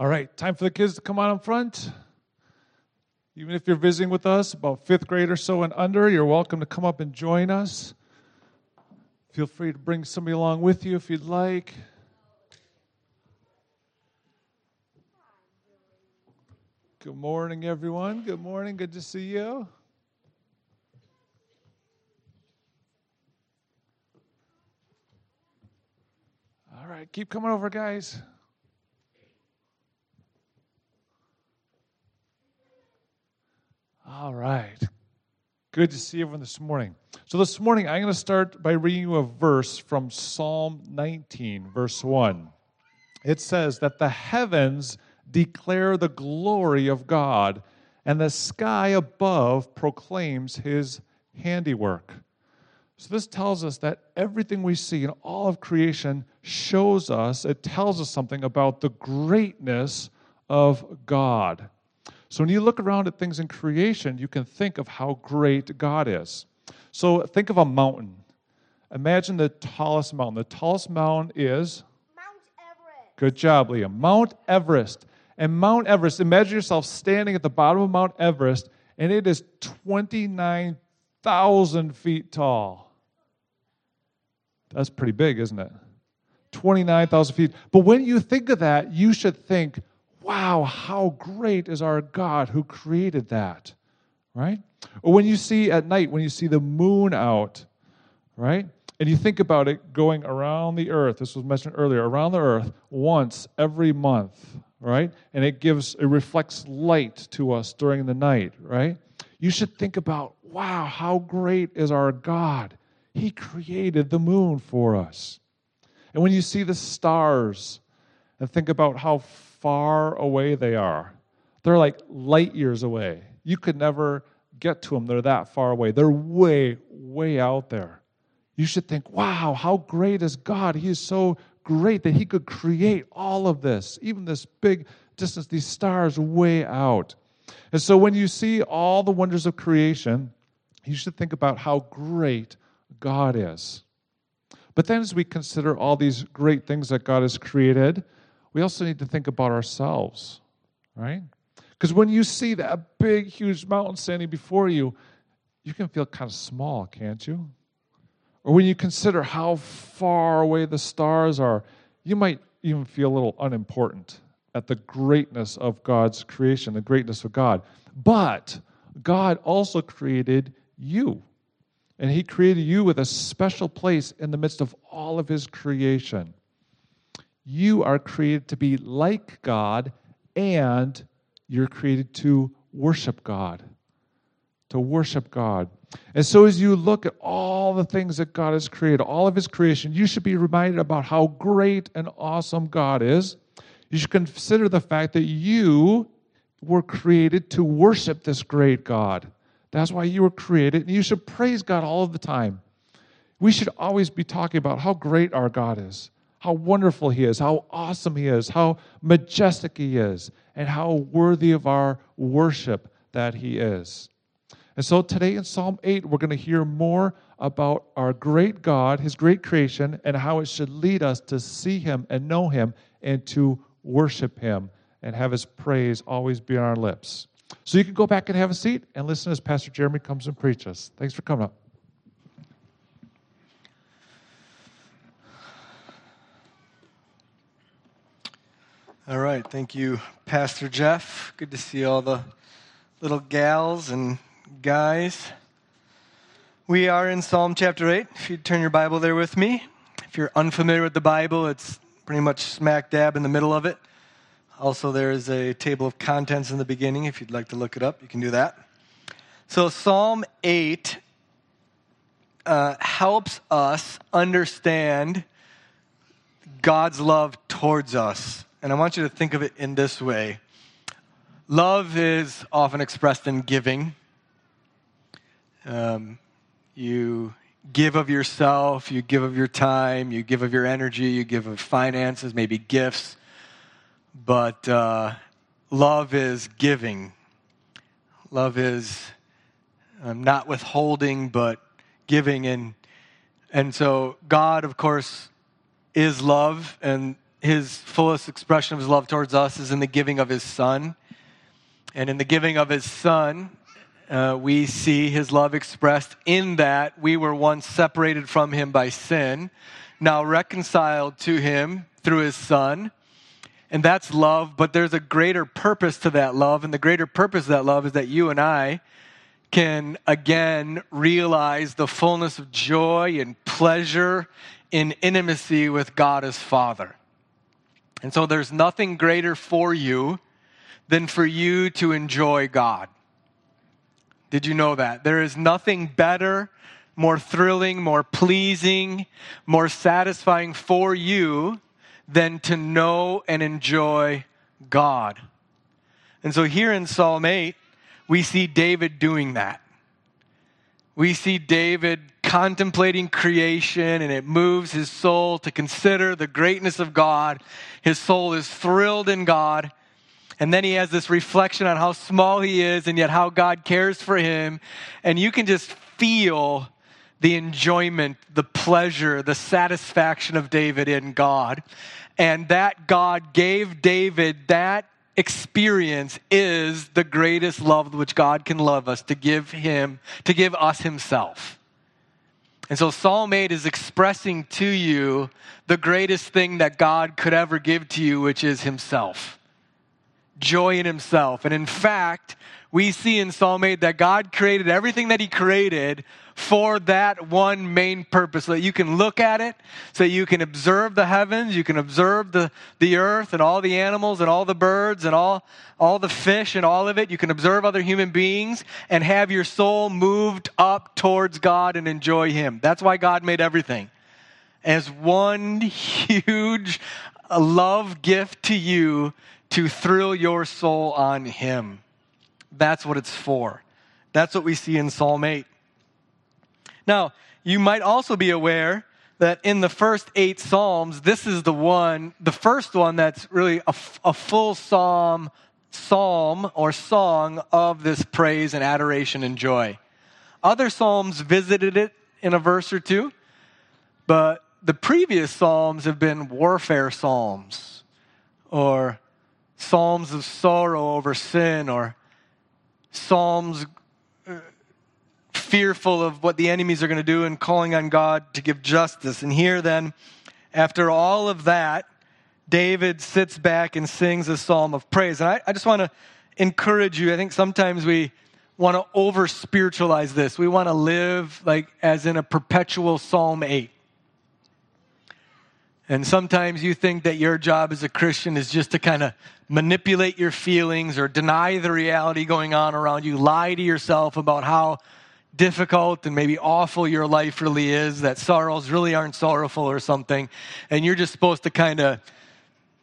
All right, time for the kids to come on up front. Even if you're visiting with us, about fifth grade or so and under, you're welcome to come up and join us. Feel free to bring somebody along with you if you'd like. Good morning, everyone. Good morning. Good to see you. All right, keep coming over, guys. All right. Good to see everyone this morning. So, this morning, I'm going to start by reading you a verse from Psalm 19, verse 1. It says that the heavens declare the glory of God, and the sky above proclaims his handiwork. So, this tells us that everything we see in all of creation shows us, it tells us something about the greatness of God. So when you look around at things in creation, you can think of how great God is. So think of a mountain. Imagine the tallest mountain. The tallest mountain is? Mount Everest. Good job, Liam. Mount Everest. And Mount Everest, imagine yourself standing at the bottom of Mount Everest, and it is 29,000 feet tall. That's pretty big, isn't it? 29,000 feet. But when you think of that, you should think, wow, how great is our God who created that, right? Or when you see at night, when you see the moon out, right? And you think about it going around the earth, this was mentioned earlier, around the earth once every month, right? And it gives, it reflects light to us during the night, right? You should think about, wow, how great is our God? He created the moon for us. And when you see the stars, and think about how far away they are. They're like light years away. You could never get to them. They're that far away. They're way, way out there. You should think, wow, how great is God? He is so great that He could create all of this, even this big distance, these stars way out. And so when you see all the wonders of creation, you should think about how great God is. But then as we consider all these great things that God has created, we also need to think about ourselves, right? Because when you see that big, huge mountain standing before you, you can feel kind of small, can't you? Or when you consider how far away the stars are, you might even feel a little unimportant at the greatness of God's creation, the greatness of God. But God also created you. And He created you with a special place in the midst of all of His creation. You are created to be like God, and you're created to worship God. To worship God. And so, as you look at all the things that God has created, all of His creation, you should be reminded about how great and awesome God is. You should consider the fact that you were created to worship this great God. That's why you were created, and you should praise God all of the time. We should always be talking about how great our God is how wonderful He is, how awesome He is, how majestic He is, and how worthy of our worship that He is. And so today in Psalm 8, we're going to hear more about our great God, His great creation, and how it should lead us to see Him and know Him and to worship Him and have His praise always be on our lips. So you can go back and have a seat and listen as Pastor Jeremy comes and preaches. Thanks for coming up. All right. Thank you, Pastor Jeff. Good to see all the little gals and guys. We are in Psalm chapter 8. If you turn your Bible there with me. If you're unfamiliar with the Bible, it's pretty much smack dab in the middle of it. Also, there is a table of contents in the beginning. If you'd like to look it up, you can do that. So, Psalm 8 uh, helps us understand God's love towards us and I want you to think of it in this way love is often expressed in giving. Um, you give of yourself, you give of your time, you give of your energy, you give of finances, maybe gifts. But uh, love is giving. Love is um, not withholding, but giving. And, and so, God, of course, is love, and his fullest expression of his love towards us is in the giving of his son. And in the giving of his son, uh, we see his love expressed in that we were once separated from him by sin, now reconciled to him through his son. And that's love, but there's a greater purpose to that love. And the greater purpose of that love is that you and I can again realize the fullness of joy and pleasure in intimacy with God as Father. And so there's nothing greater for you than for you to enjoy God. Did you know that? There is nothing better, more thrilling, more pleasing, more satisfying for you than to know and enjoy God. And so here in Psalm 8, we see David doing that. We see David contemplating creation and it moves his soul to consider the greatness of God. His soul is thrilled in God. And then he has this reflection on how small he is and yet how God cares for him. And you can just feel the enjoyment, the pleasure, the satisfaction of David in God. And that God gave David that experience is the greatest love which God can love us to give him, to give us himself. And so Psalm 8 is expressing to you the greatest thing that God could ever give to you, which is himself. Joy in himself. And in fact, we see in Psalm 8 that God created everything that he created for that one main purpose so that you can look at it, so you can observe the heavens, you can observe the, the earth and all the animals and all the birds and all, all the fish and all of it. You can observe other human beings and have your soul moved up towards God and enjoy Him. That's why God made everything. As one huge love gift to you to thrill your soul on Him. That's what it's for. That's what we see in Psalm 8. Now, you might also be aware that in the first eight Psalms, this is the one, the first one that's really a, a full psalm, psalm or song of this praise and adoration and joy. Other Psalms visited it in a verse or two, but the previous Psalms have been warfare Psalms or Psalms of sorrow over sin or Psalms fearful of what the enemies are going to do and calling on God to give justice. And here, then, after all of that, David sits back and sings a psalm of praise. And I, I just want to encourage you. I think sometimes we want to over spiritualize this. We want to live like as in a perpetual Psalm 8. And sometimes you think that your job as a Christian is just to kind of manipulate your feelings or deny the reality going on around you, lie to yourself about how difficult and maybe awful your life really is, that sorrows really aren't sorrowful or something. And you're just supposed to kind of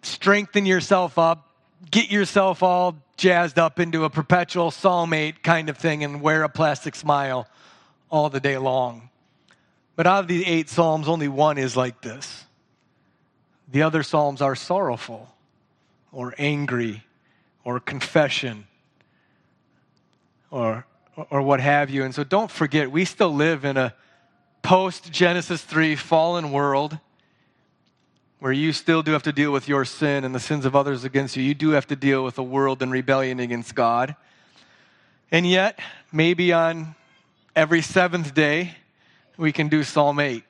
strengthen yourself up, get yourself all jazzed up into a perpetual 8 kind of thing and wear a plastic smile all the day long. But out of the eight Psalms, only one is like this. The other Psalms are sorrowful or angry or confession or or what have you. And so don't forget, we still live in a post Genesis 3 fallen world where you still do have to deal with your sin and the sins of others against you. You do have to deal with a world in rebellion against God. And yet, maybe on every seventh day, we can do Psalm 8.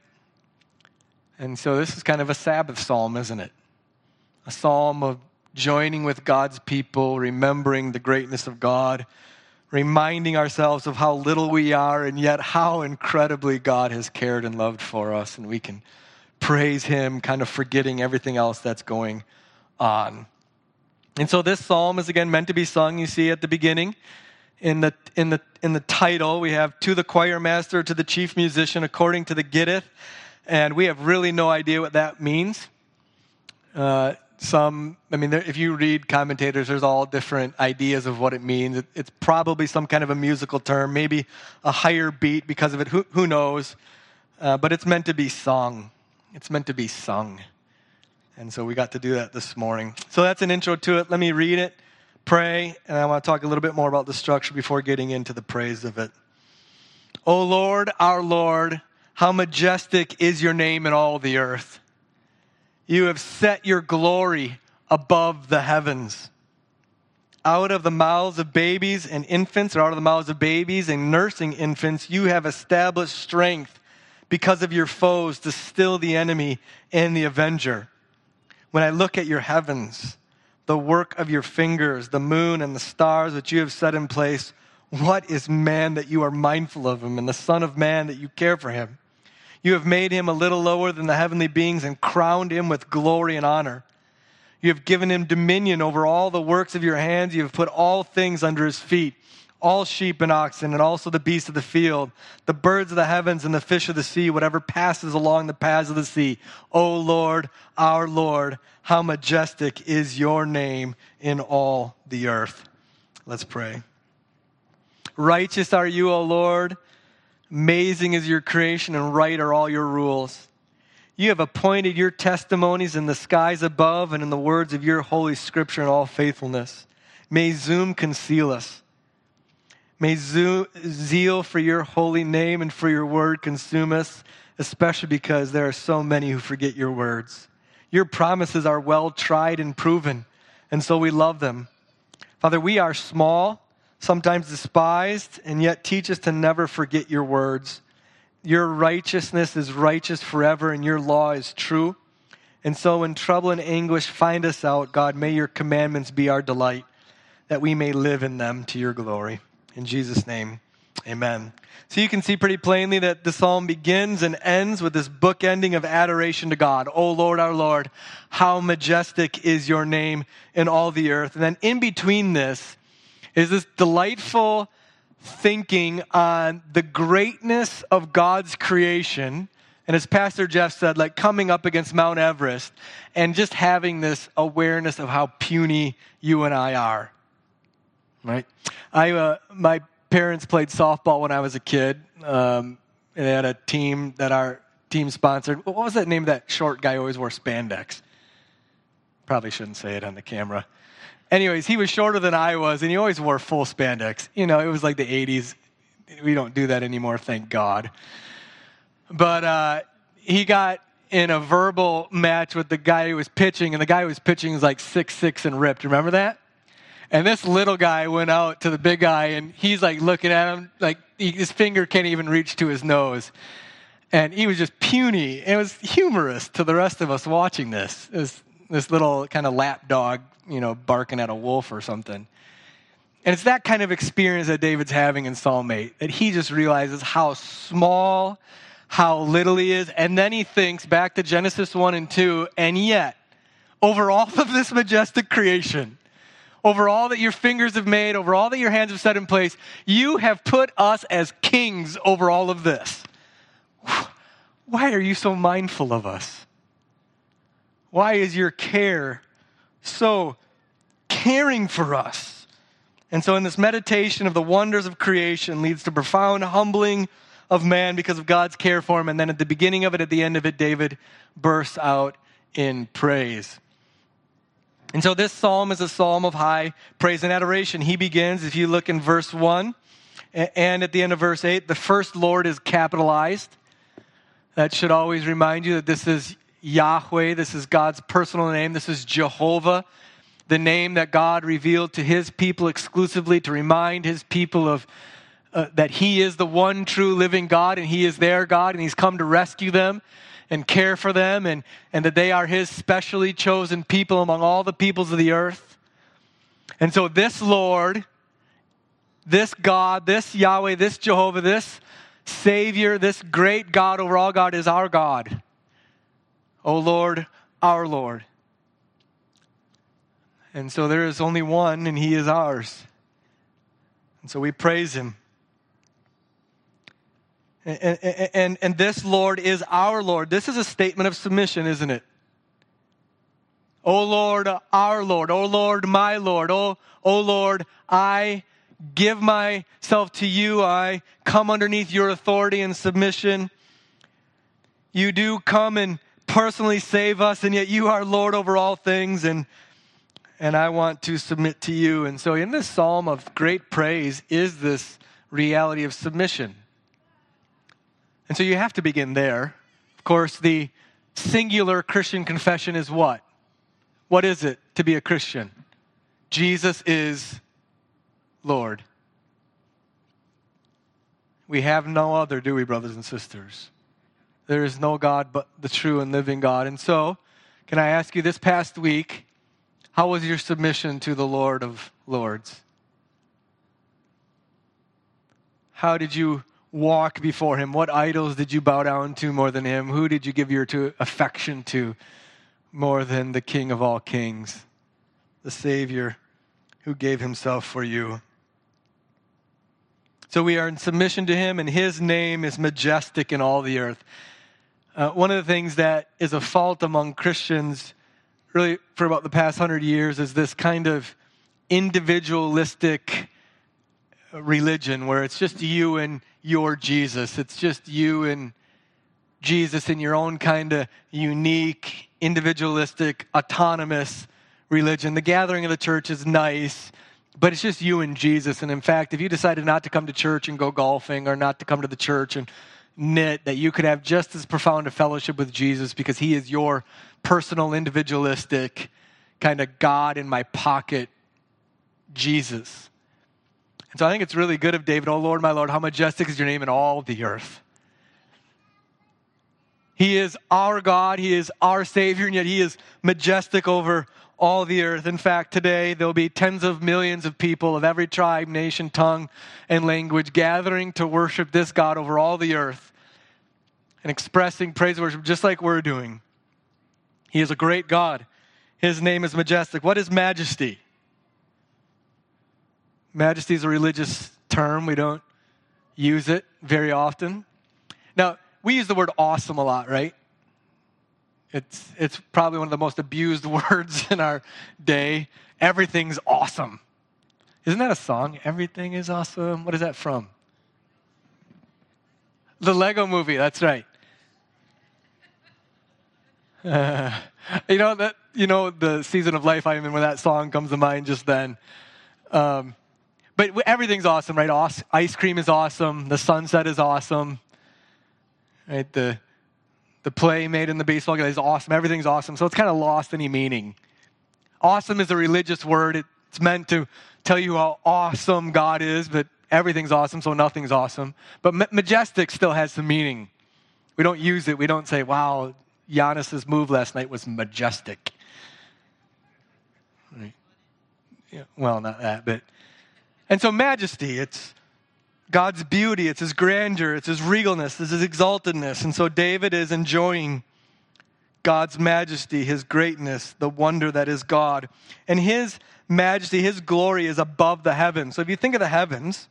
And so this is kind of a Sabbath psalm, isn't it? A psalm of joining with God's people, remembering the greatness of God reminding ourselves of how little we are and yet how incredibly God has cared and loved for us. And we can praise Him, kind of forgetting everything else that's going on. And so this psalm is again meant to be sung. You see at the beginning in the, in the, in the title, we have to the choir master, to the chief musician, according to the Gittith. And we have really no idea what that means. Uh, some, I mean, there, if you read commentators, there's all different ideas of what it means. It, it's probably some kind of a musical term, maybe a higher beat because of it. Who, who knows? Uh, but it's meant to be sung. It's meant to be sung. And so we got to do that this morning. So that's an intro to it. Let me read it, pray, and I want to talk a little bit more about the structure before getting into the praise of it. O Lord, our Lord, how majestic is your name in all the earth. You have set your glory above the heavens. Out of the mouths of babies and infants, or out of the mouths of babies and nursing infants, you have established strength because of your foes to still the enemy and the avenger. When I look at your heavens, the work of your fingers, the moon and the stars that you have set in place, what is man that you are mindful of him, and the Son of Man that you care for him? You have made him a little lower than the heavenly beings and crowned him with glory and honor. You have given him dominion over all the works of your hands. You have put all things under his feet all sheep and oxen, and also the beasts of the field, the birds of the heavens, and the fish of the sea, whatever passes along the paths of the sea. O Lord, our Lord, how majestic is your name in all the earth. Let's pray. Righteous are you, O Lord. Amazing is your creation, and right are all your rules. You have appointed your testimonies in the skies above and in the words of your holy scripture in all faithfulness. May Zoom conceal us May zeal for your holy name and for your word consume us, especially because there are so many who forget your words. Your promises are well tried and proven, and so we love them. Father, we are small, sometimes despised, and yet teach us to never forget your words. Your righteousness is righteous forever, and your law is true. And so, in trouble and anguish, find us out, God. May your commandments be our delight, that we may live in them to your glory. In Jesus' name, amen. So you can see pretty plainly that the psalm begins and ends with this book ending of adoration to God. Oh Lord, our Lord, how majestic is your name in all the earth. And then in between this is this delightful thinking on the greatness of God's creation. And as Pastor Jeff said, like coming up against Mount Everest and just having this awareness of how puny you and I are right? I, uh, my parents played softball when I was a kid. Um, and they had a team that our team sponsored. What was that name of that short guy who always wore spandex? Probably shouldn't say it on the camera. Anyways, he was shorter than I was, and he always wore full spandex. You know, it was like the 80s. We don't do that anymore, thank God. But uh, he got in a verbal match with the guy who was pitching, and the guy who was pitching was like six six and ripped. Remember that? And this little guy went out to the big guy, and he's like looking at him, like he, his finger can't even reach to his nose. And he was just puny. It was humorous to the rest of us watching this. This, this little kind of lap dog, you know, barking at a wolf or something. And it's that kind of experience that David's having in Psalm 8, that he just realizes how small, how little he is. And then he thinks back to Genesis 1 and 2, and yet, over all of this majestic creation, over all that your fingers have made, over all that your hands have set in place. You have put us as kings over all of this. Why are you so mindful of us? Why is your care so caring for us? And so, in this meditation of the wonders of creation, leads to profound humbling of man because of God's care for him. And then at the beginning of it, at the end of it, David bursts out in praise. And so this psalm is a psalm of high praise and adoration. He begins, if you look in verse 1 and at the end of verse 8, the first Lord is capitalized. That should always remind you that this is Yahweh, this is God's personal name, this is Jehovah, the name that God revealed to his people exclusively to remind his people of uh, that he is the one true living God and he is their God and he's come to rescue them and care for them, and, and that they are His specially chosen people among all the peoples of the earth. And so, this Lord, this God, this Yahweh, this Jehovah, this Savior, this great God over all God is our God. O Lord, our Lord. And so there is only one, and He is ours. And so we praise Him. And, and, and this Lord is our Lord. This is a statement of submission, isn't it? O Lord, our Lord. O Lord, my Lord. O, o Lord, I give myself to you. I come underneath your authority and submission. You do come and personally save us, and yet you are Lord over all things, and, and I want to submit to you. And so, in this psalm of great praise, is this reality of submission. And so you have to begin there. Of course, the singular Christian confession is what? What is it to be a Christian? Jesus is Lord. We have no other, do we, brothers and sisters? There is no God but the true and living God. And so, can I ask you this past week, how was your submission to the Lord of Lords? How did you walk before him? What idols did you bow down to more than him? Who did you give your affection to more than the King of all kings, the Savior who gave himself for you? So we are in submission to him, and his name is majestic in all the earth. Uh, one of the things that is a fault among Christians, really for about the past hundred years, is this kind of individualistic religion where it's just you and your Jesus. It's just you and Jesus in your own kind of unique, individualistic, autonomous religion. The gathering of the church is nice, but it's just you and Jesus. And in fact, if you decided not to come to church and go golfing or not to come to the church and knit, that you could have just as profound a fellowship with Jesus because he is your personal, individualistic, kind of God in my pocket Jesus. And so I think it's really good of David, oh Lord, my Lord, how majestic is your name in all the earth. He is our God, He is our Savior, and yet He is majestic over all the earth. In fact, today there'll be tens of millions of people of every tribe, nation, tongue, and language gathering to worship this God over all the earth and expressing praise and worship just like we're doing. He is a great God. His name is majestic. What is majesty? Majesty is a religious term. We don't use it very often. Now, we use the word awesome a lot, right? It's, it's probably one of the most abused words in our day. Everything's awesome. Isn't that a song? Everything is awesome. What is that from? The Lego movie, that's right. Uh, you know that you know the season of life I'm in when that song comes to mind just then. Um, but everything's awesome, right? Ice cream is awesome. The sunset is awesome. Right? The the play made in the baseball game is awesome. Everything's awesome. So it's kind of lost any meaning. Awesome is a religious word. It's meant to tell you how awesome God is, but everything's awesome, so nothing's awesome. But majestic still has some meaning. We don't use it. We don't say, wow, Giannis's move last night was majestic. Right. Yeah, well, not that, but. And so, majesty, it's God's beauty, it's his grandeur, it's his regalness, it's his exaltedness. And so David is enjoying God's majesty, his greatness, the wonder that is God. And his majesty, his glory is above the heavens. So if you think of the heavens,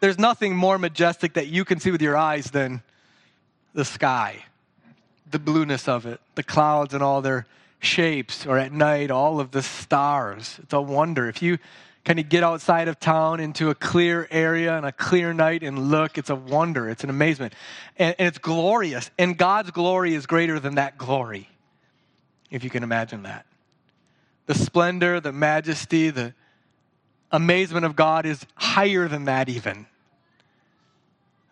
there's nothing more majestic that you can see with your eyes than the sky, the blueness of it, the clouds and all their shapes, or at night, all of the stars. It's a wonder. If you kind of get outside of town into a clear area and a clear night and look. It's a wonder, it's an amazement. And, and, it's glorious. And God's glory is greater than that glory, if you can imagine that. The splendor, the majesty, the amazement of God is higher than that, even.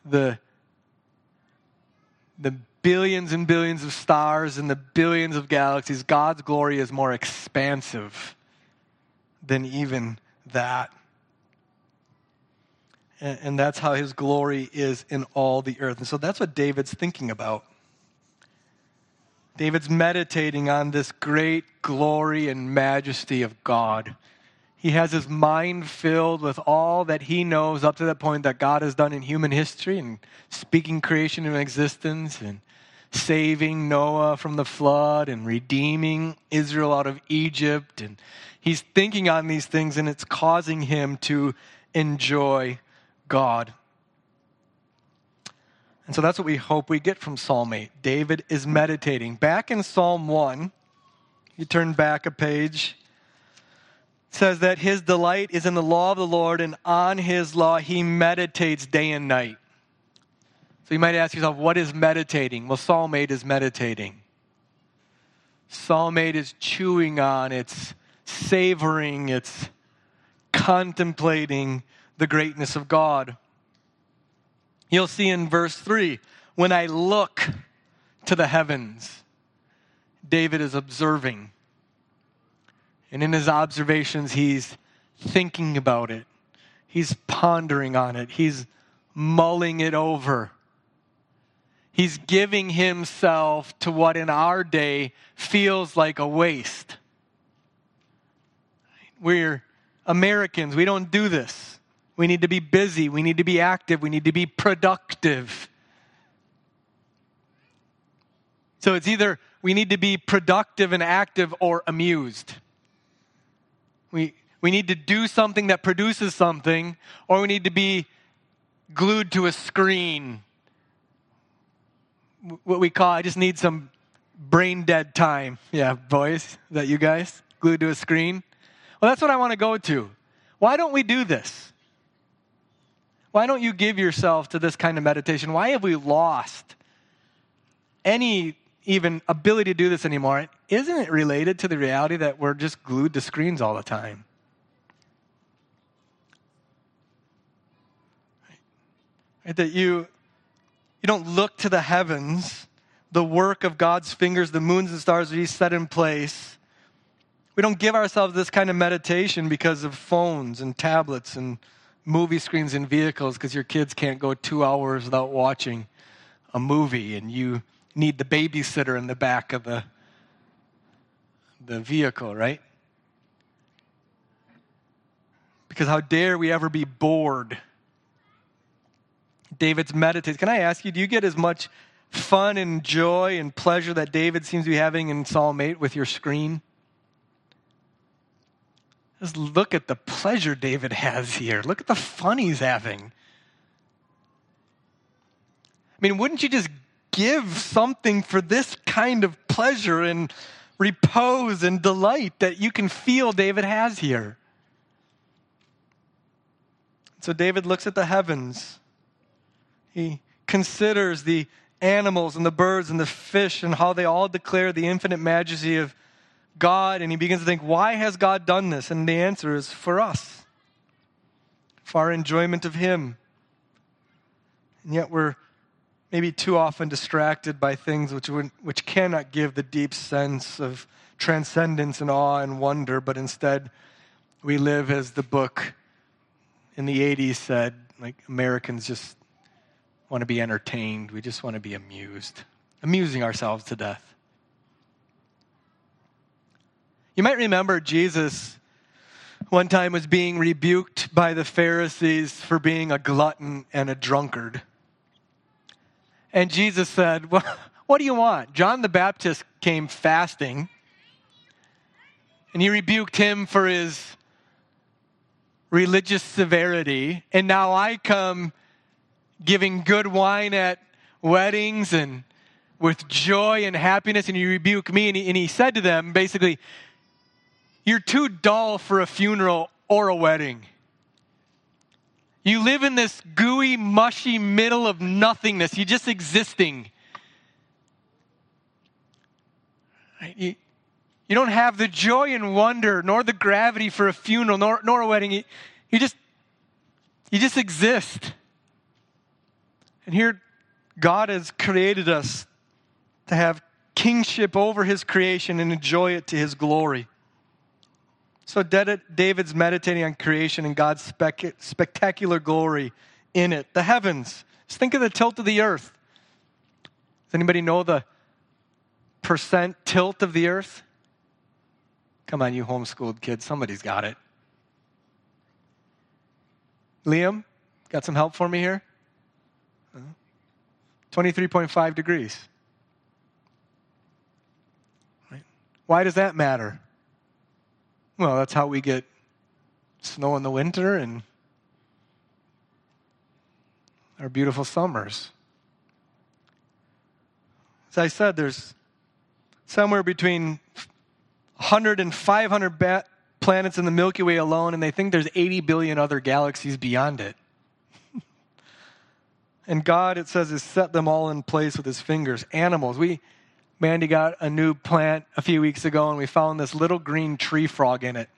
The, the billions and billions of stars and the billions of galaxies, God's glory is more expansive than even that. And, and that's how his glory is in all the earth. And so that's what David's thinking about. David's meditating on this great glory and majesty of God. He has his mind filled with all that he knows up to that point that God has done in human history and speaking creation into existence and saving Noah from the flood and redeeming Israel out of Egypt and he's thinking on these things and it's causing him to enjoy God. And so that's what we hope we get from Psalm 8. David is meditating. Back in Psalm 1, you turn back a page, It says that his delight is in the law of the Lord, and on his law he meditates day and night. So you might ask yourself, what is meditating? Well, Psalm 8 is meditating. Psalm 8 is chewing on, it's savoring, it's contemplating the greatness of God. You'll see in verse 3 when I look to the heavens. David is observing. And in his observations, he's thinking about it. He's pondering on it. He's mulling it over. He's giving himself to what in our day feels like a waste. We're Americans. We don't do this. We need to be busy. We need to be active. We need to be productive. So it's either we need to be productive and active or amused. We, we need to do something that produces something, or we need to be glued to a screen. What we call, I just need some brain dead time. Yeah, boys, that you guys? Glued to a screen? Well, that's what I want to go to. Why don't we do this? Why don't you give yourself to this kind of meditation? Why have we lost any even ability to do this anymore, isn't it related to the reality that we're just glued to screens all the time? Right? That you, you don't look to the heavens, the work of God's fingers, the moons and stars that He set in place. We don't give ourselves this kind of meditation because of phones and tablets and movie screens and vehicles because your kids can't go two hours without watching a movie and you need the babysitter in the back of the, the vehicle, right? Because how dare we ever be bored? David's meditates. Can I ask you, do you get as much fun and joy and pleasure that David seems to be having in Psalm 8 with your screen? Just look at the pleasure David has here. Look at the fun he's having. I mean, wouldn't you just give something for this kind of pleasure and repose and delight that you can feel David has here. So David looks at the heavens. He considers the animals and the birds and the fish and how they all declare the infinite majesty of God. And he begins to think, why has God done this? And the answer is for us, for our enjoyment of Him. And yet we're maybe too often distracted by things which, which cannot give the deep sense of transcendence and awe and wonder, but instead we live as the book in the 80s said, like Americans just want to be entertained. We just want to be amused, amusing ourselves to death. You might remember Jesus one time was being rebuked by the Pharisees for being a glutton and a drunkard. And Jesus said, well, What do you want? John the Baptist came fasting, and he rebuked him for his religious severity. And now I come giving good wine at weddings and with joy and happiness, and you rebuke me. And he, and he said to them, basically, You're too dull for a funeral or a wedding. You live in this gooey, mushy middle of nothingness. You're just existing. You, don't have the joy and wonder, nor the gravity for a funeral, nor, nor a wedding. You just you just exist. And here, God has created us to have kingship over his creation and enjoy it to his glory. So David's meditating on creation and God's spec- spectacular glory in it. The heavens. Just think of the tilt of the earth. Does anybody know the percent tilt of the earth? Come on, you homeschooled kids. Somebody's got it. Liam, got some help for me here? 23.5 degrees. Why does that matter? Well, that's how we get snow in the winter and our beautiful summers. As I said, there's somewhere between 100 and 500 ba- planets in the Milky Way alone, and they think there's 80 billion other galaxies beyond it. and God, it says, has set them all in place with his fingers. Animals. We, Mandy got a new plant a few weeks ago, and we found this little green tree frog in it.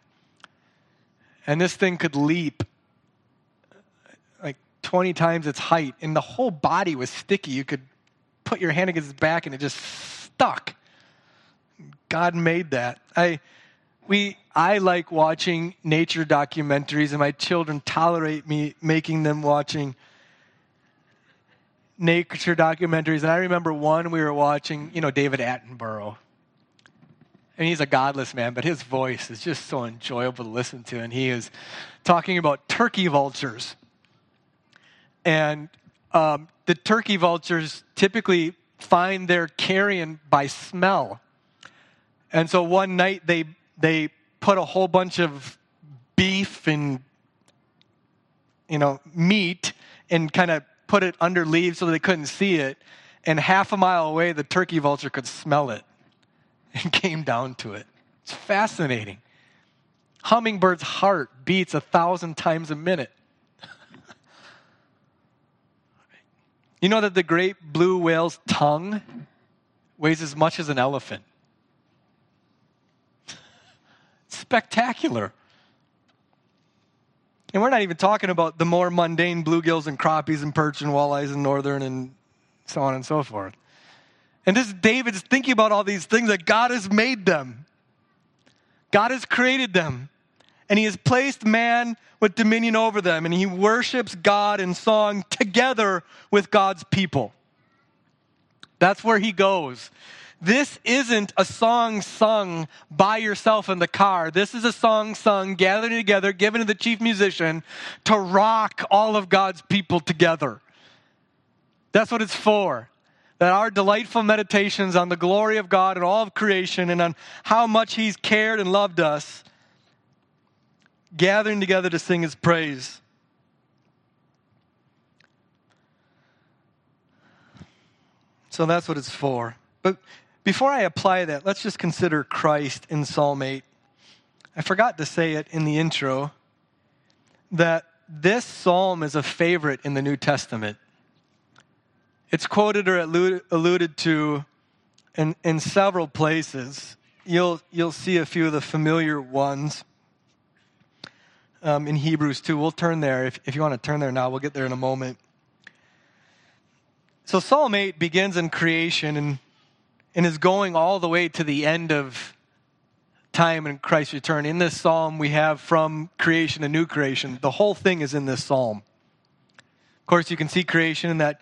And this thing could leap like 20 times its height, and the whole body was sticky. You could put your hand against his back and it just stuck. God made that. I we I like watching nature documentaries and my children tolerate me making them watching nature documentaries. And I remember one we were watching, you know, David Attenborough. And he's a godless man, but his voice is just so enjoyable to listen to. And he is talking about turkey vultures. And um, the turkey vultures typically find their carrion by smell. And so one night they, they put a whole bunch of beef and you know meat and kind of put it under leaves so they couldn't see it. And half a mile away, the turkey vulture could smell it and came down to it. It's fascinating. Hummingbird's heart beats a thousand times a minute. you know that the great blue whale's tongue weighs as much as an elephant. Spectacular. And we're not even talking about the more mundane bluegills and crappies and perch and walleyes and northern and so on and so forth. And this David's thinking about all these things that God has made them. God has created them. And he has placed man with dominion over them. And he worships God in song together with God's people. That's where he goes. This isn't a song sung by yourself in the car. This is a song sung, gathered together, given to the chief musician to rock all of God's people together. That's what it's for. That our delightful meditations on the glory of God and all of creation and on how much He's cared and loved us, gathering together to sing His praise. So that's what it's for. But before I apply that, let's just consider Christ in Psalm 8. I forgot to say it in the intro that this psalm is a favorite in the New Testament. It's quoted or alluded to in, in several places. You'll, you'll see a few of the familiar ones um, in Hebrews 2. We'll turn there. If, if you want to turn there now, we'll get there in a moment. So, Psalm 8 begins in creation, and and is going all the way to the end of time and Christ's return. In this psalm, we have from creation to new creation. The whole thing is in this psalm. Of course, you can see creation in that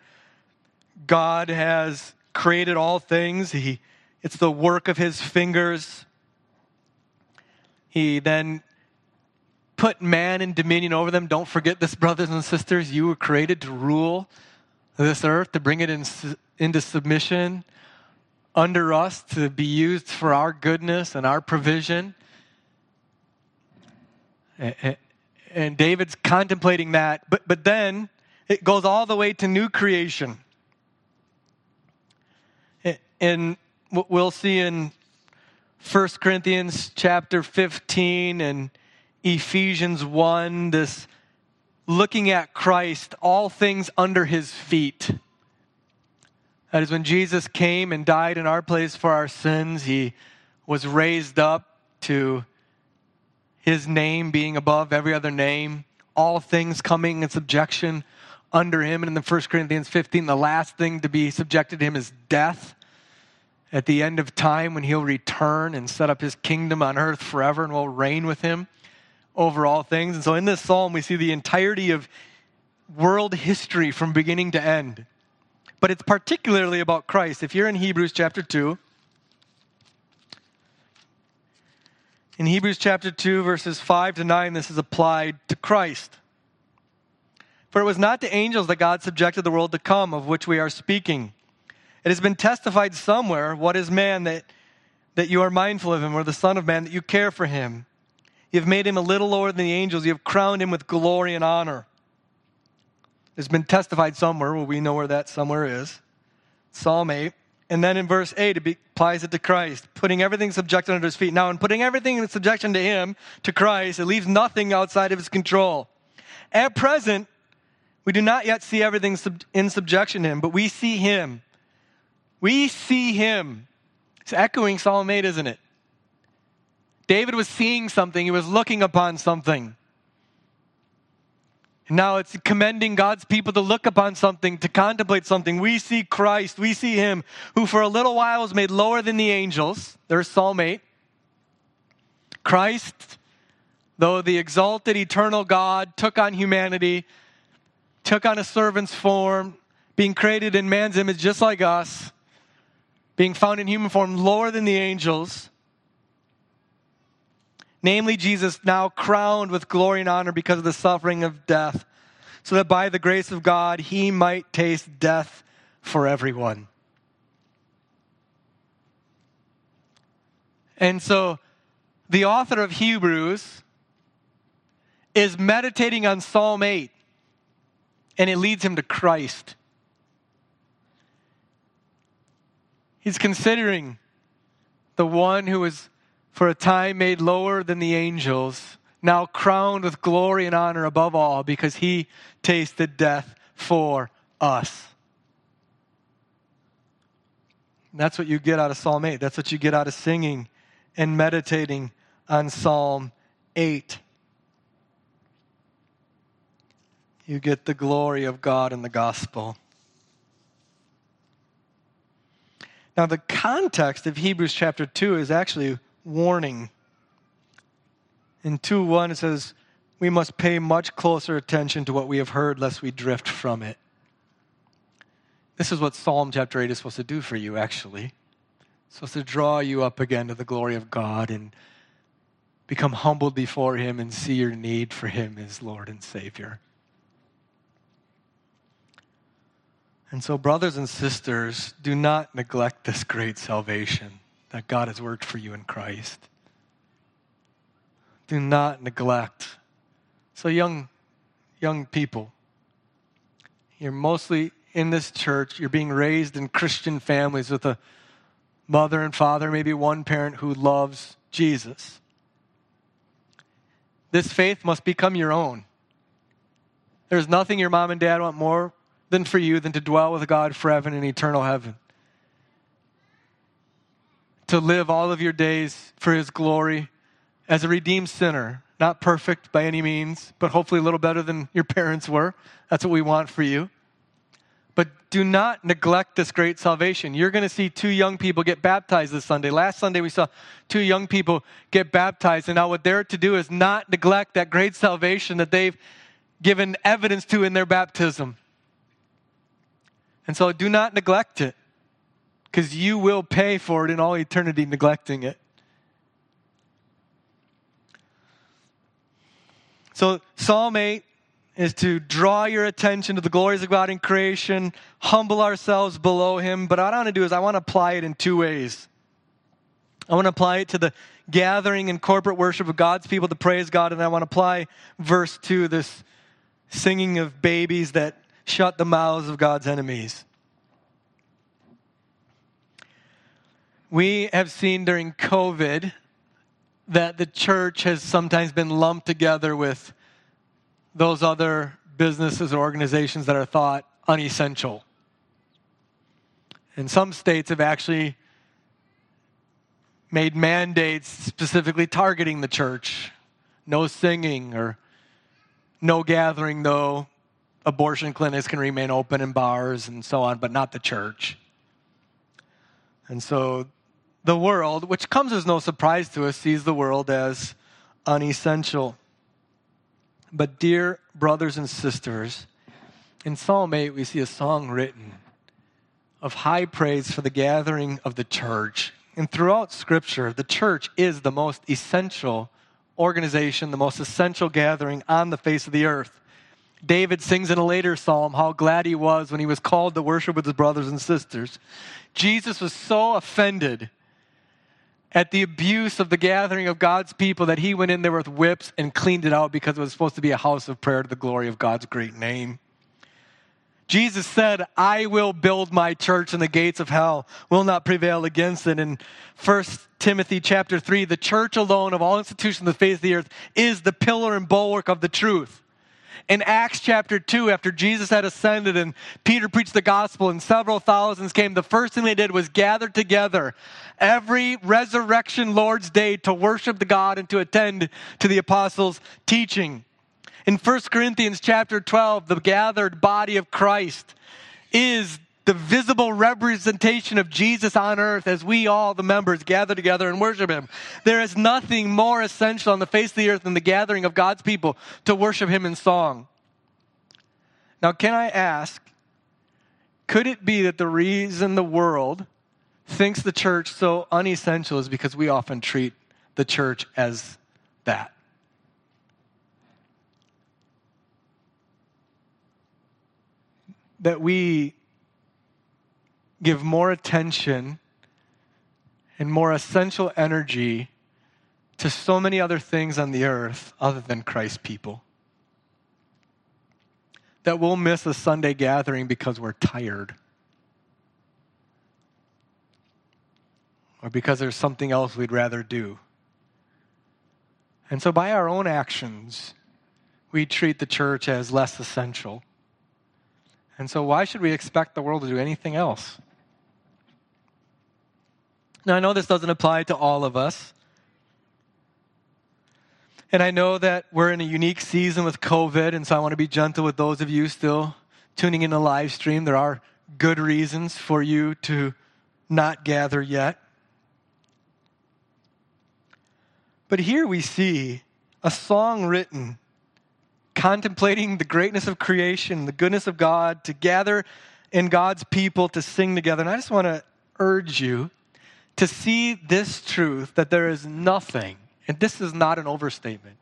God has created all things. He, it's the work of his fingers. He then put man in dominion over them. Don't forget this, brothers and sisters. You were created to rule this earth, to bring it in, into submission under us to be used for our goodness and our provision. And David's contemplating that, but, but then it goes all the way to new creation. And we'll see in 1 Corinthians chapter 15 and Ephesians 1 this looking at Christ, all things under his feet. That is when Jesus came and died in our place for our sins. He was raised up to his name being above every other name, all things coming in subjection under him. And in the 1 Corinthians 15, the last thing to be subjected to him is death. At the end of time, when he'll return and set up his kingdom on earth forever and will reign with him over all things. And so in this psalm, we see the entirety of world history from beginning to end but it's particularly about Christ. If you're in Hebrews chapter 2, in Hebrews chapter 2, verses 5 to 9, this is applied to Christ. For it was not to angels that God subjected the world to come, of which we are speaking. It has been testified somewhere, What is man that, that you are mindful of him, or the Son of Man that you care for him? You have made him a little lower than the angels, you have crowned him with glory and honor. It's been testified somewhere. Well, we know where that somewhere is. Psalm 8. And then in verse 8, it applies it to Christ, putting everything subjected under his feet. Now, in putting everything in subjection to him, to Christ, it leaves nothing outside of his control. At present, we do not yet see everything in subjection to him, but we see him. We see him. It's echoing Psalm 8, isn't it? David was seeing something, he was looking upon something. Now it's commending God's people to look upon something, to contemplate something. We see Christ, we see Him, who for a little while was made lower than the angels. There's Psalm 8. Christ, though the exalted eternal God, took on humanity, took on a servant's form, being created in man's image just like us, being found in human form, lower than the angels namely Jesus, now crowned with glory and honor because of the suffering of death, so that by the grace of God he might taste death for everyone. And so the author of Hebrews is meditating on Psalm 8, and it leads him to Christ. He's considering the one who is for a time made lower than the angels, now crowned with glory and honor above all, because he tasted death for us. That's what you get out of Psalm 8. That's what you get out of singing and meditating on Psalm 8. You get the glory of God in the gospel. Now, the context of Hebrews chapter 2 is actually warning. In 2 1, it says, We must pay much closer attention to what we have heard, lest we drift from it. This is what Psalm chapter 8 is supposed to do for you, actually. It's supposed to draw you up again to the glory of God and become humbled before Him and see your need for Him as Lord and Savior. And so, brothers and sisters, do not neglect this great salvation that God has worked for you in Christ. Do not neglect. So, young, young people, you're mostly in this church, you're being raised in Christian families with a mother and father, maybe one parent who loves Jesus. This faith must become your own. There's nothing your mom and dad want more than for you than to dwell with God forever in eternal heaven to live all of your days for His glory as a redeemed sinner. Not perfect by any means, but hopefully a little better than your parents were. That's what we want for you. But do not neglect this great salvation. You're going to see two young people get baptized this Sunday. Last Sunday, we saw two young people get baptized. And now, what they're to do is not neglect that great salvation that they've given evidence to in their baptism. And so, do not neglect it because you will pay for it in all eternity neglecting it. So, Psalm 8 is to draw your attention to the glories of God in creation, humble ourselves below Him. But what I want to do is, I want to apply it in two ways. I want to apply it to the gathering and corporate worship of God's people to praise God, and I want to apply verse 2, this singing of babies that shut the mouths of God's enemies. We have seen during COVID that the church has sometimes been lumped together with those other businesses or organizations that are thought unessential. And some states have actually made mandates specifically targeting the church. No singing or no gathering, though abortion clinics can remain open in bars and so on, but not the church. And so the world, which comes as no surprise to us, sees the world as unessential. But, dear brothers and sisters, in Psalm 8, we see a song written of high praise for the gathering of the church. And throughout Scripture, the church is the most essential organization, the most essential gathering on the face of the earth. David sings in a later psalm how glad he was when he was called to worship with his brothers and sisters. Jesus was so offended at the abuse of the gathering of God's people that he went in there with whips and cleaned it out because it was supposed to be a house of prayer to the glory of God's great name. Jesus said, I will build my church and the gates of hell will not prevail against it. In 1 Timothy chapter 3, the church alone of all institutions of the face of the earth is the pillar and bulwark of the truth in Acts chapter 2, after Jesus had ascended and Peter preached the gospel and several thousands came, the first thing they did was gather together every resurrection Lord's day to worship the God and to attend to the apostles' teaching. In 1 Corinthians chapter 12, the gathered body of Christ is the visible representation of Jesus on earth as we all, the members, gather together and worship Him. There is nothing more essential on the face of the earth than the gathering of God's people to worship Him in song. Now, can I ask, could it be that the reason the world thinks the church so unessential is because we often treat the church as that? That we give more attention and more essential energy to so many other things on the earth other than Christ's people. That we'll miss a Sunday gathering because we're tired. Or because there's something else we'd rather do. And so, by our own actions, we treat the church as less essential. And so, why should we expect the world to do anything else? Now, I know this doesn't apply to all of us. And I know that we're in a unique season with COVID, and so I want to be gentle with those of you still tuning in the live stream. There are good reasons for you to not gather yet. But here we see a song written contemplating the greatness of creation, the goodness of God, to gather in God's people to sing together. And I just want to urge you to see this truth that there is nothing, and this is not an overstatement,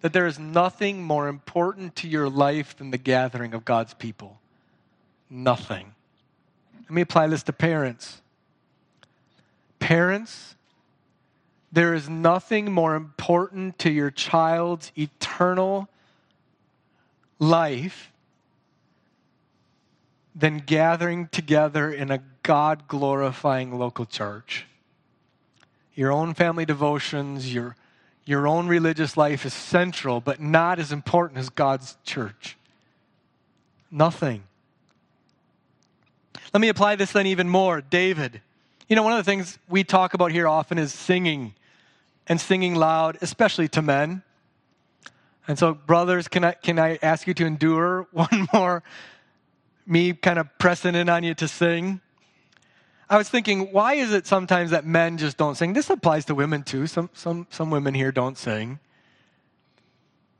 that there is nothing more important to your life than the gathering of God's people. Nothing. Let me apply this to parents. Parents, there is nothing more important to your child's eternal life than gathering together in a God glorifying local church. Your own family devotions, your, your own religious life is central, but not as important as God's church. Nothing. Let me apply this then even more. David. You know, one of the things we talk about here often is singing and singing loud, especially to men. And so, brothers, can I, can I ask you to endure one more me kind of pressing in on you to sing. I was thinking, why is it sometimes that men just don't sing? This applies to women too. Some, some, some women here don't sing.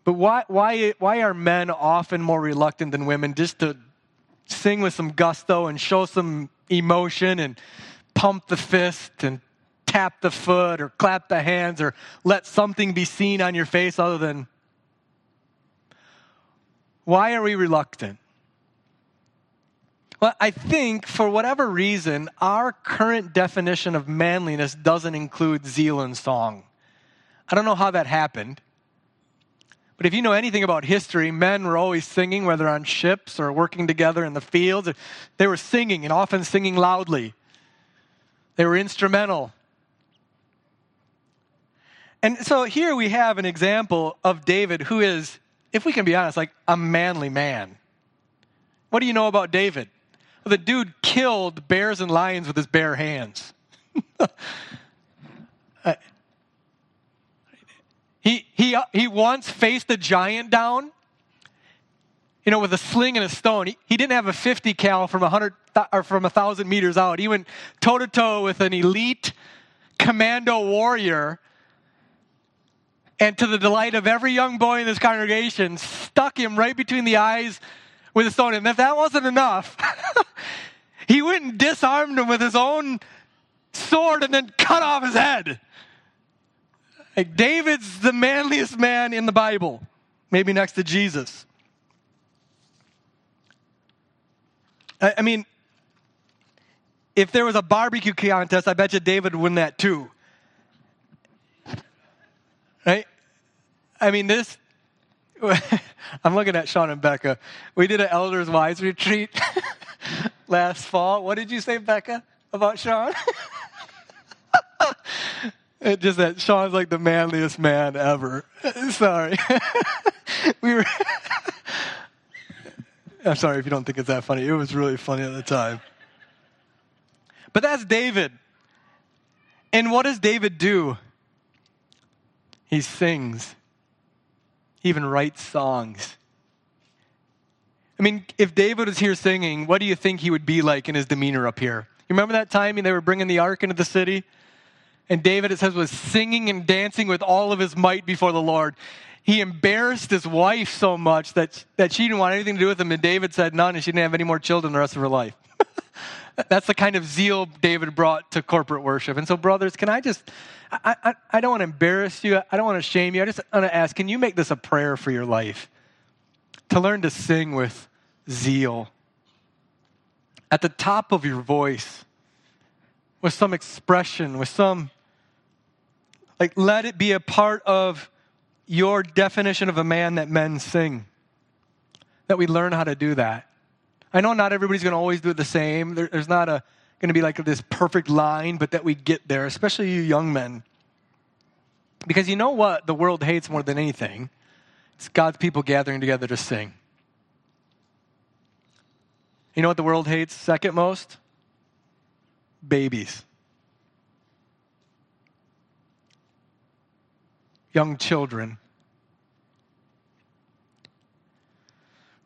But why, why, why are men often more reluctant than women just to sing with some gusto and show some emotion and pump the fist and tap the foot or clap the hands or let something be seen on your face other than. Why are we reluctant? Well, I think for whatever reason, our current definition of manliness doesn't include zeal and song. I don't know how that happened. But if you know anything about history, men were always singing, whether on ships or working together in the fields. They were singing and often singing loudly. They were instrumental. And so here we have an example of David who is, if we can be honest, like a manly man. What do you know about David? the dude killed bears and lions with his bare hands. uh, he, he, he once faced a giant down, you know, with a sling and a stone. He, he didn't have a 50 cal from 100 or from 1,000 meters out. He went toe to toe with an elite commando warrior and to the delight of every young boy in this congregation, stuck him right between the eyes with a stone. And if that wasn't enough, he went and disarmed him with his own sword and then cut off his head. Like David's the manliest man in the Bible, maybe next to Jesus. I, I mean, if there was a barbecue contest, I bet you David would win that too. Right? I mean, this I'm looking at Sean and Becca. We did an elders' Wise retreat last fall. What did you say, Becca, about Sean? it just that Sean's like the manliest man ever. sorry. we were. I'm sorry if you don't think it's that funny. It was really funny at the time. But that's David. And what does David do? He sings. He even writes songs. I mean, if David was here singing, what do you think he would be like in his demeanor up here? You remember that time when they were bringing the ark into the city? And David, it says, was singing and dancing with all of his might before the Lord. He embarrassed his wife so much that, that she didn't want anything to do with him, and David said none, and she didn't have any more children the rest of her life. That's the kind of zeal David brought to corporate worship. And so, brothers, can I just, I, I, I don't want to embarrass you. I don't want to shame you. I just want to ask, can you make this a prayer for your life? To learn to sing with zeal at the top of your voice, with some expression, with some, like, let it be a part of your definition of a man that men sing. That we learn how to do that. I know not everybody's going to always do it the same. There, there's not a going to be like this perfect line, but that we get there, especially you young men. Because you know what the world hates more than anything? It's God's people gathering together to sing. You know what the world hates second most? Babies. Young children.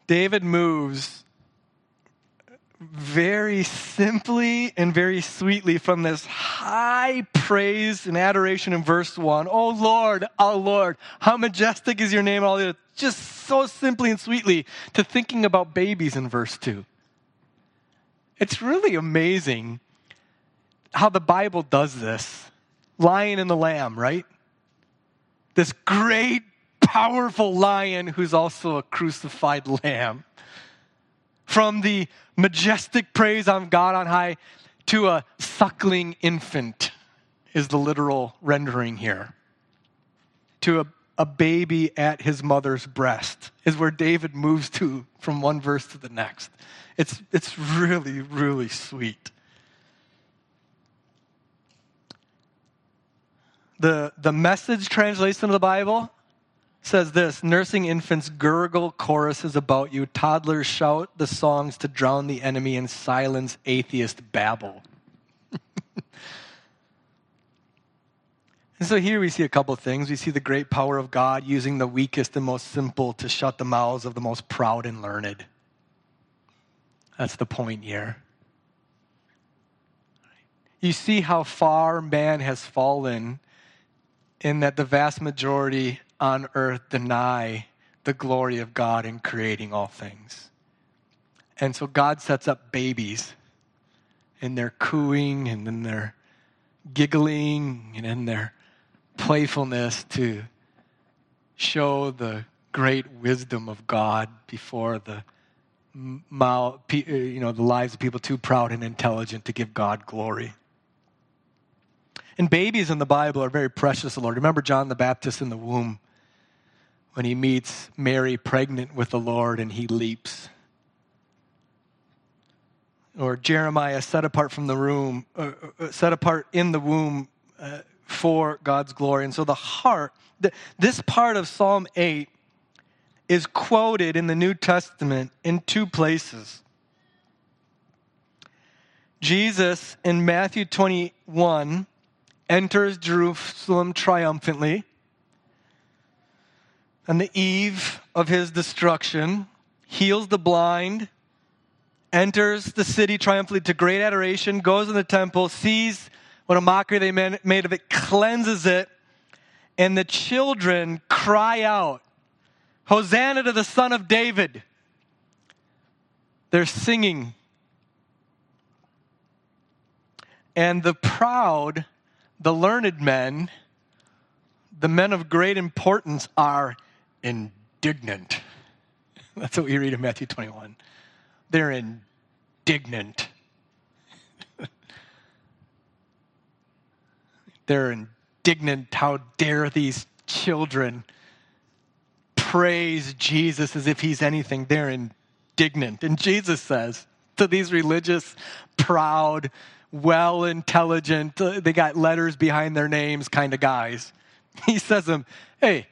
David moves very simply and very sweetly from this high praise and adoration in verse 1. Oh Lord, oh Lord, how majestic is your name, all this. Just so simply and sweetly to thinking about babies in verse 2. It's really amazing how the Bible does this. Lion and the lamb, right? This great, powerful lion who's also a crucified lamb from the majestic praise of God on high to a suckling infant, is the literal rendering here. To a, a baby at his mother's breast, is where David moves to from one verse to the next. It's, it's really, really sweet. The, the message translation of the Bible says this nursing infants gurgle choruses about you. Toddlers shout the songs to drown the enemy and silence atheist babble. And so here we see a couple things. We see the great power of god using the weakest and most simple to shut the mouths of the most proud and learned. That's the point here. You see how far man has fallen in that the vast majority on earth deny the glory of God in creating all things. And so God sets up babies in their cooing and in their giggling and in their playfulness to show the great wisdom of God before the uh, you know the lives of people too proud and intelligent to give God glory. And babies in the Bible are very precious the Lord. Remember John the Baptist in the womb when he meets Mary pregnant with the Lord and he leaps. Or Jeremiah set apart from the room, uh, uh set apart in the womb uh, for God's glory. And so the heart, the, this part of Psalm 8 is quoted in the New Testament in two places. Jesus in Matthew 21 enters Jerusalem triumphantly on the eve of his destruction, heals the blind, enters the city triumphantly to great adoration, goes in the temple, sees what a mockery they made of it, cleanses it, and the children cry out, Hosanna to the Son of David. They're singing. And the proud, the learned men, the men of great importance are indignant. That's what we read in Matthew 21. They're indignant. They're indignant. How dare these children praise Jesus as if he's anything? They're indignant. And Jesus says to these religious, proud, well intelligent, uh, they got letters behind their names kind of guys, he says to them, Hey,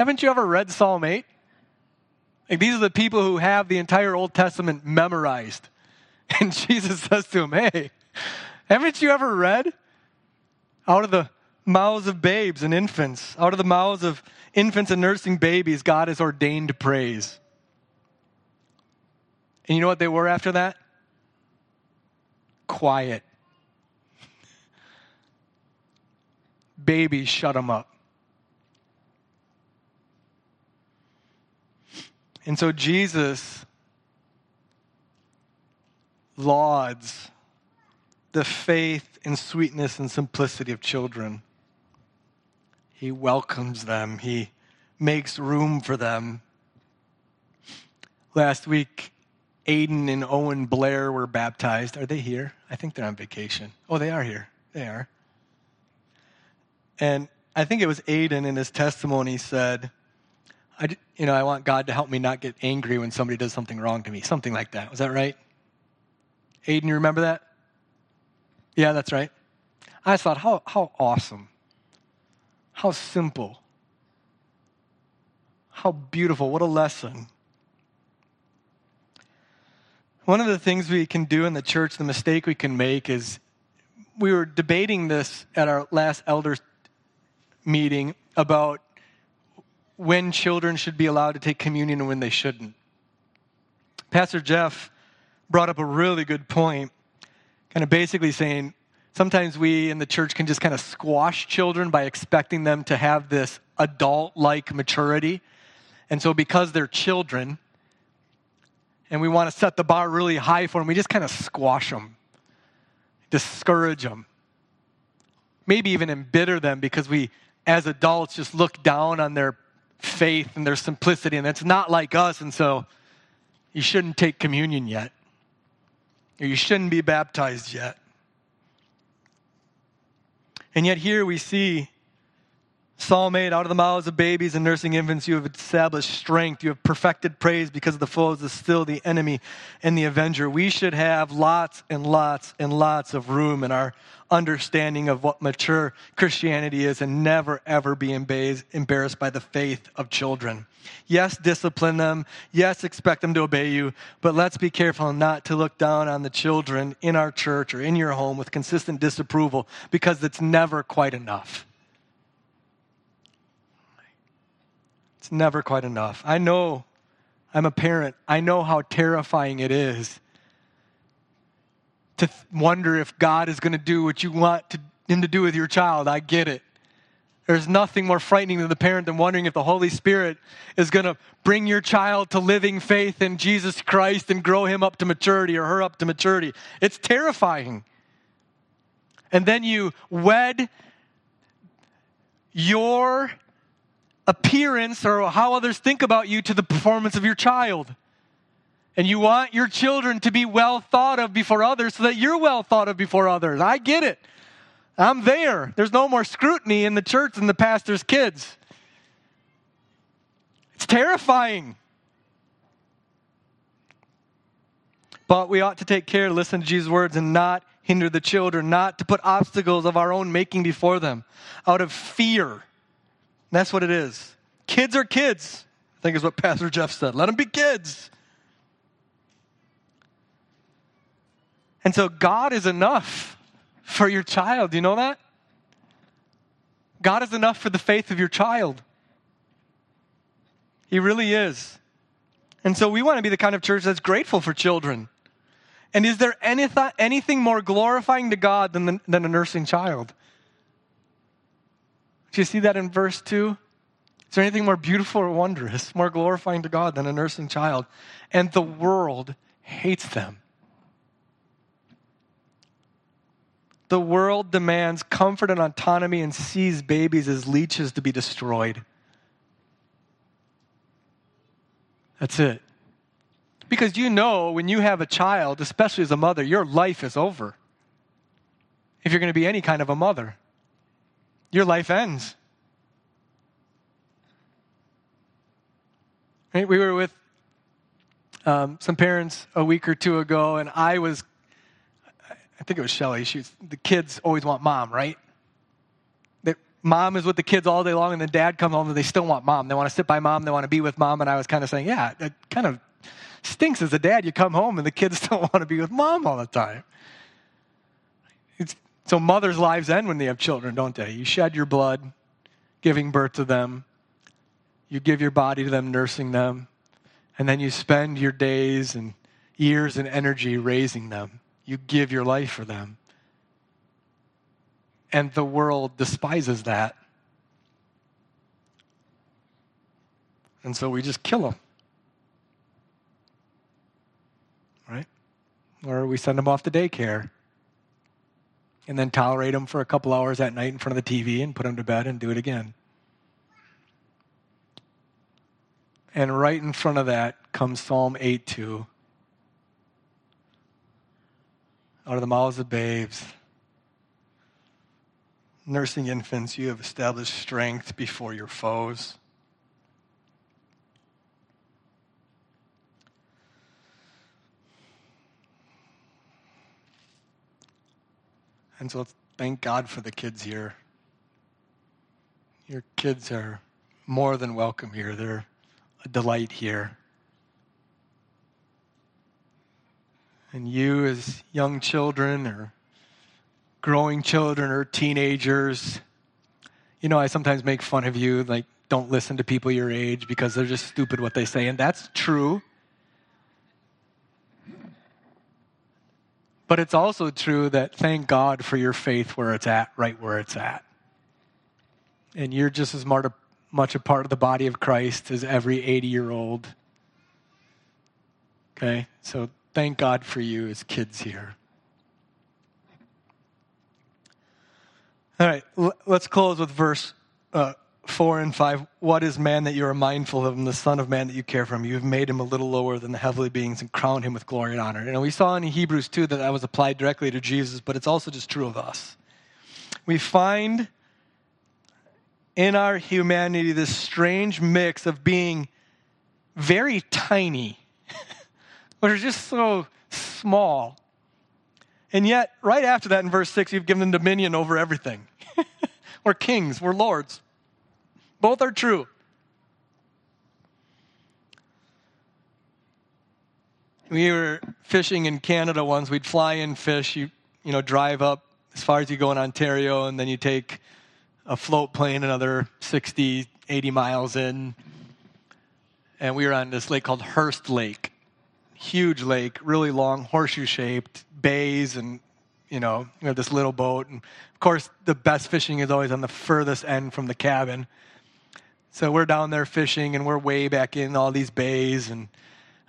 haven't you ever read Psalm 8? Like these are the people who have the entire Old Testament memorized. And Jesus says to him, Hey, haven't you ever read out of the mouths of babes and infants, out of the mouths of infants and nursing babies, God has ordained praise. And you know what they were after that? Quiet. Babies, shut them up. And so Jesus lauds the faith and sweetness and simplicity of children. He welcomes them, He makes room for them. Last week, Aiden and Owen Blair were baptized. Are they here? I think they're on vacation. Oh, they are here. They are. And I think it was Aiden in his testimony said, I, you know, I want God to help me not get angry when somebody does something wrong to me. Something like that. Was that right? Aiden, you remember that? Yeah, that's right. I thought, how, how awesome. How simple. How beautiful. What a lesson. One of the things we can do in the church, the mistake we can make is we were debating this at our last elders meeting about when children should be allowed to take communion and when they shouldn't. Pastor Jeff brought up a really good point, kind of basically saying sometimes we in the church can just kind of squash children by expecting them to have this adult like maturity. And so, because they're children and we want to set the bar really high for them, we just kind of squash them, discourage them, maybe even embitter them because we, as adults, just look down on their faith and their simplicity, and it's not like us, and so you shouldn't take communion yet, or you shouldn't be baptized yet. And yet, here we see Psalm 8 out of the mouths of babies and nursing infants, you have established strength. You have perfected praise because the foes is still the enemy and the avenger. We should have lots and lots and lots of room in our understanding of what mature Christianity is and never, ever be embarrassed by the faith of children. Yes, discipline them. Yes, expect them to obey you. But let's be careful not to look down on the children in our church or in your home with consistent disapproval because it's never quite enough. It's never quite enough. I know I'm a parent. I know how terrifying it is to wonder if God is going to do what you want to, Him to do with your child. I get it. There's nothing more frightening to the parent than wondering if the Holy Spirit is going to bring your child to living faith in Jesus Christ and grow him up to maturity or her up to maturity. It's terrifying. And then you wed your appearance or how others think about you to the performance of your child. And you want your children to be well thought of before others so that you're well thought of before others. I get it. I'm there. There's no more scrutiny in the church than the pastor's kids. It's terrifying. But we ought to take care to listen to Jesus' words and not hinder the children, not to put obstacles of our own making before them out of fear. That's what it is. Kids are kids, I think is what Pastor Jeff said. Let them be kids. And so God is enough for your child. Do you know that? God is enough for the faith of your child. He really is. And so we want to be the kind of church that's grateful for children. And is there anyth- anything more glorifying to God than, the, than a nursing child? Do you see that in verse 2? Is there anything more beautiful or wondrous, more glorifying to God than a nursing child? And the world hates them. The world demands comfort and autonomy and sees babies as leeches to be destroyed. That's it. Because you know when you have a child, especially as a mother, your life is over. If you're going to be any kind of a mother, your life ends. Right? We were with um, some parents a week or two ago, and I was I think it was Shelly. She's the kids always want mom, right? That mom is with the kids all day long, and then dad comes home and they still want mom. They want to sit by mom. They want to be with mom. And I was kind of saying, yeah, it kind of stinks as a dad. You come home and the kids don't want to be with mom all the time. It's So mothers' lives end when they have children, don't they? You shed your blood giving birth to them. You give your body to them, nursing them. And then you spend your days and years and energy raising them. You give your life for them. And the world despises that. And so we just kill them. Right? Or we send them off to daycare and then tolerate them for a couple hours at night in front of the TV and put them to bed and do it again. And right in front of that comes Psalm 8 2. Out of the mouths of babes, nursing infants, you have established strength before your foes. And so thank God for the kids here. Your kids are more than welcome here. They're a delight here. And you, as young children or growing children or teenagers, you know, I sometimes make fun of you, like, don't listen to people your age because they're just stupid what they say. And that's true. But it's also true that thank God for your faith where it's at, right where it's at. And you're just as much a part of the body of Christ as every 80 year old. Okay? So thank God for you as kids here. All right, let's close with verse uh, 4 and 5. What is man that you are mindful of him, the Son of Man that you care for him? You have made him a little lower than the heavenly beings and crowned him with glory and honor. And we saw in Hebrews 2 that that was applied directly to Jesus, but it's also just true of us. We find in our humanity this strange mix of being very tiny, we're just so small. And yet, right after that in verse 6, you've given them dominion over everything. we're kings, we're lords. Both are true. We were fishing in Canada once. We'd fly in fish. You, you know, drive up as far as you go in Ontario, and then you take a float plane another 60, 80 miles in. And we were on this lake called Hearst Lake. Huge lake, really long, horseshoe shaped, bays, and, you know, we have this little boat. And of course, the best fishing is always on the furthest end from the cabin. So we're down there fishing and we're way back in all these bays, and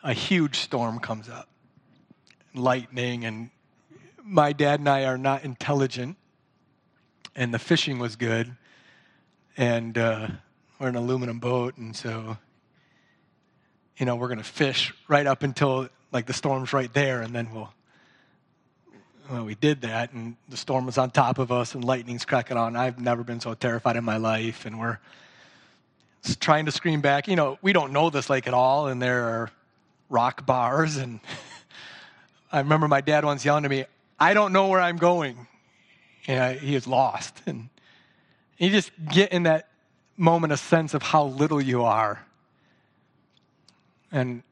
a huge storm comes up lightning. And my dad and I are not intelligent, and the fishing was good. And uh, we're an aluminum boat, and so, you know, we're going to fish right up until like the storm's right there, and then we'll. Well, we did that, and the storm was on top of us, and lightning's cracking on. I've never been so terrified in my life, and we're trying to scream back. You know, we don't know this lake at all, and there are rock bars. And I remember my dad once yelling to me, I don't know where I'm going. And he is lost. And you just get in that moment a sense of how little you are and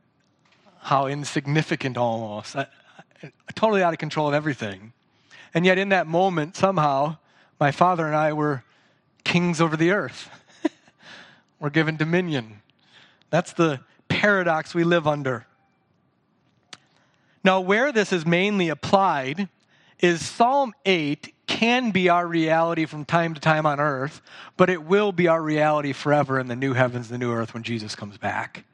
how insignificant almost, totally out of control of everything. And yet, in that moment, somehow, my father and I were kings over the earth. We're given dominion. That's the paradox we live under. Now, where this is mainly applied is Psalm 8 can be our reality from time to time on earth, but it will be our reality forever in the new heavens, the new earth when Jesus comes back.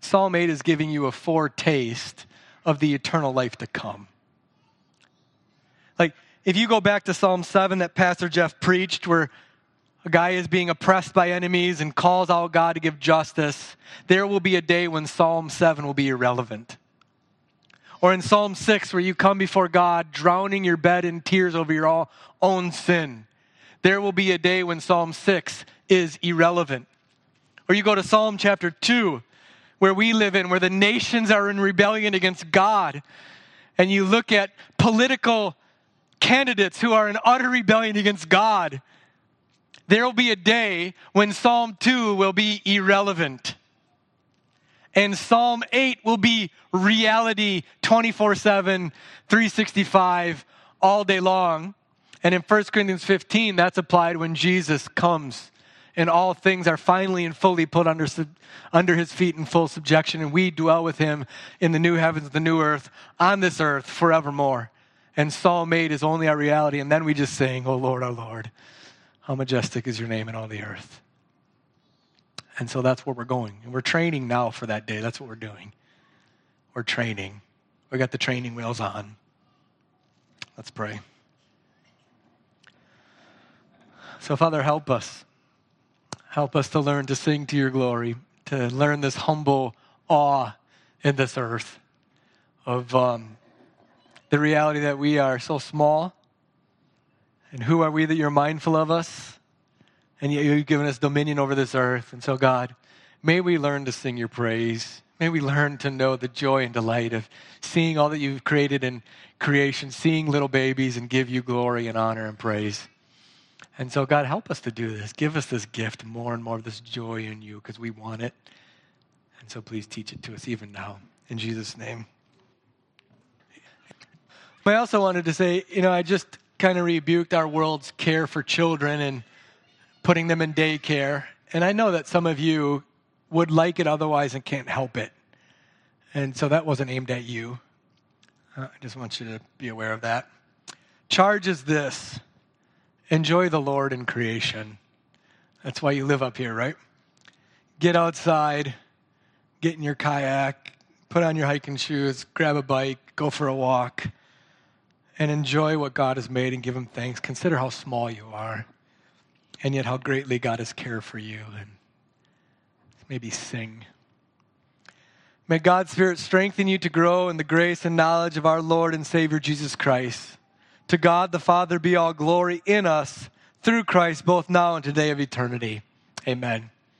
Psalm 8 is giving you a foretaste of the eternal life to come. Like, if you go back to Psalm 7 that Pastor Jeff preached, where a guy is being oppressed by enemies and calls out God to give justice, there will be a day when Psalm 7 will be irrelevant. Or in Psalm 6, where you come before God drowning your bed in tears over your own sin, there will be a day when Psalm 6 is irrelevant. Or you go to Psalm chapter 2, where we live in, where the nations are in rebellion against God, and you look at political candidates who are in utter rebellion against God there will be a day when Psalm 2 will be irrelevant. And Psalm 8 will be reality 24 7, 365, all day long. And in 1 Corinthians 15, that's applied when Jesus comes and all things are finally and fully put under, under his feet in full subjection, and we dwell with him in the new heavens, the new earth, on this earth forevermore. And Psalm 8 is only our reality, and then we just sing, Oh Lord, our Lord, how majestic is your name in all the earth. And so that's where we're going. And we're training now for that day. That's what we're doing. We're training. We got the training wheels on. Let's pray. So, Father, help us. Help us to learn to sing to your glory, to learn this humble awe in this earth of um, the reality that we are so small. And who are we that you're mindful of us? And yet you've given us dominion over this earth. And so, God, may we learn to sing your praise. May we learn to know the joy and delight of seeing all that you've created in creation, seeing little babies, and give you glory and honor and praise. And so, God, help us to do this. Give us this gift, more and more of this joy in you, because we want it. And so, please teach it to us even now. In Jesus' name. But I also wanted to say, you know, I just kind of rebuked our world's care for children and putting them in daycare. And I know that some of you would like it otherwise and can't help it. And so that wasn't aimed at you. Uh, I just want you to be aware of that. Charge is this Enjoy the Lord in creation. That's why you live up here, right? Get outside, get in your kayak, put on your hiking shoes, grab a bike, go for a walk, and enjoy what God has made and give Him thanks. Consider how small you are, and yet how greatly God has cared for you. And maybe sing. May God's Spirit strengthen you to grow in the grace and knowledge of our Lord and Savior Jesus Christ. To God the Father be all glory in us through Christ, both now and today of eternity. Amen.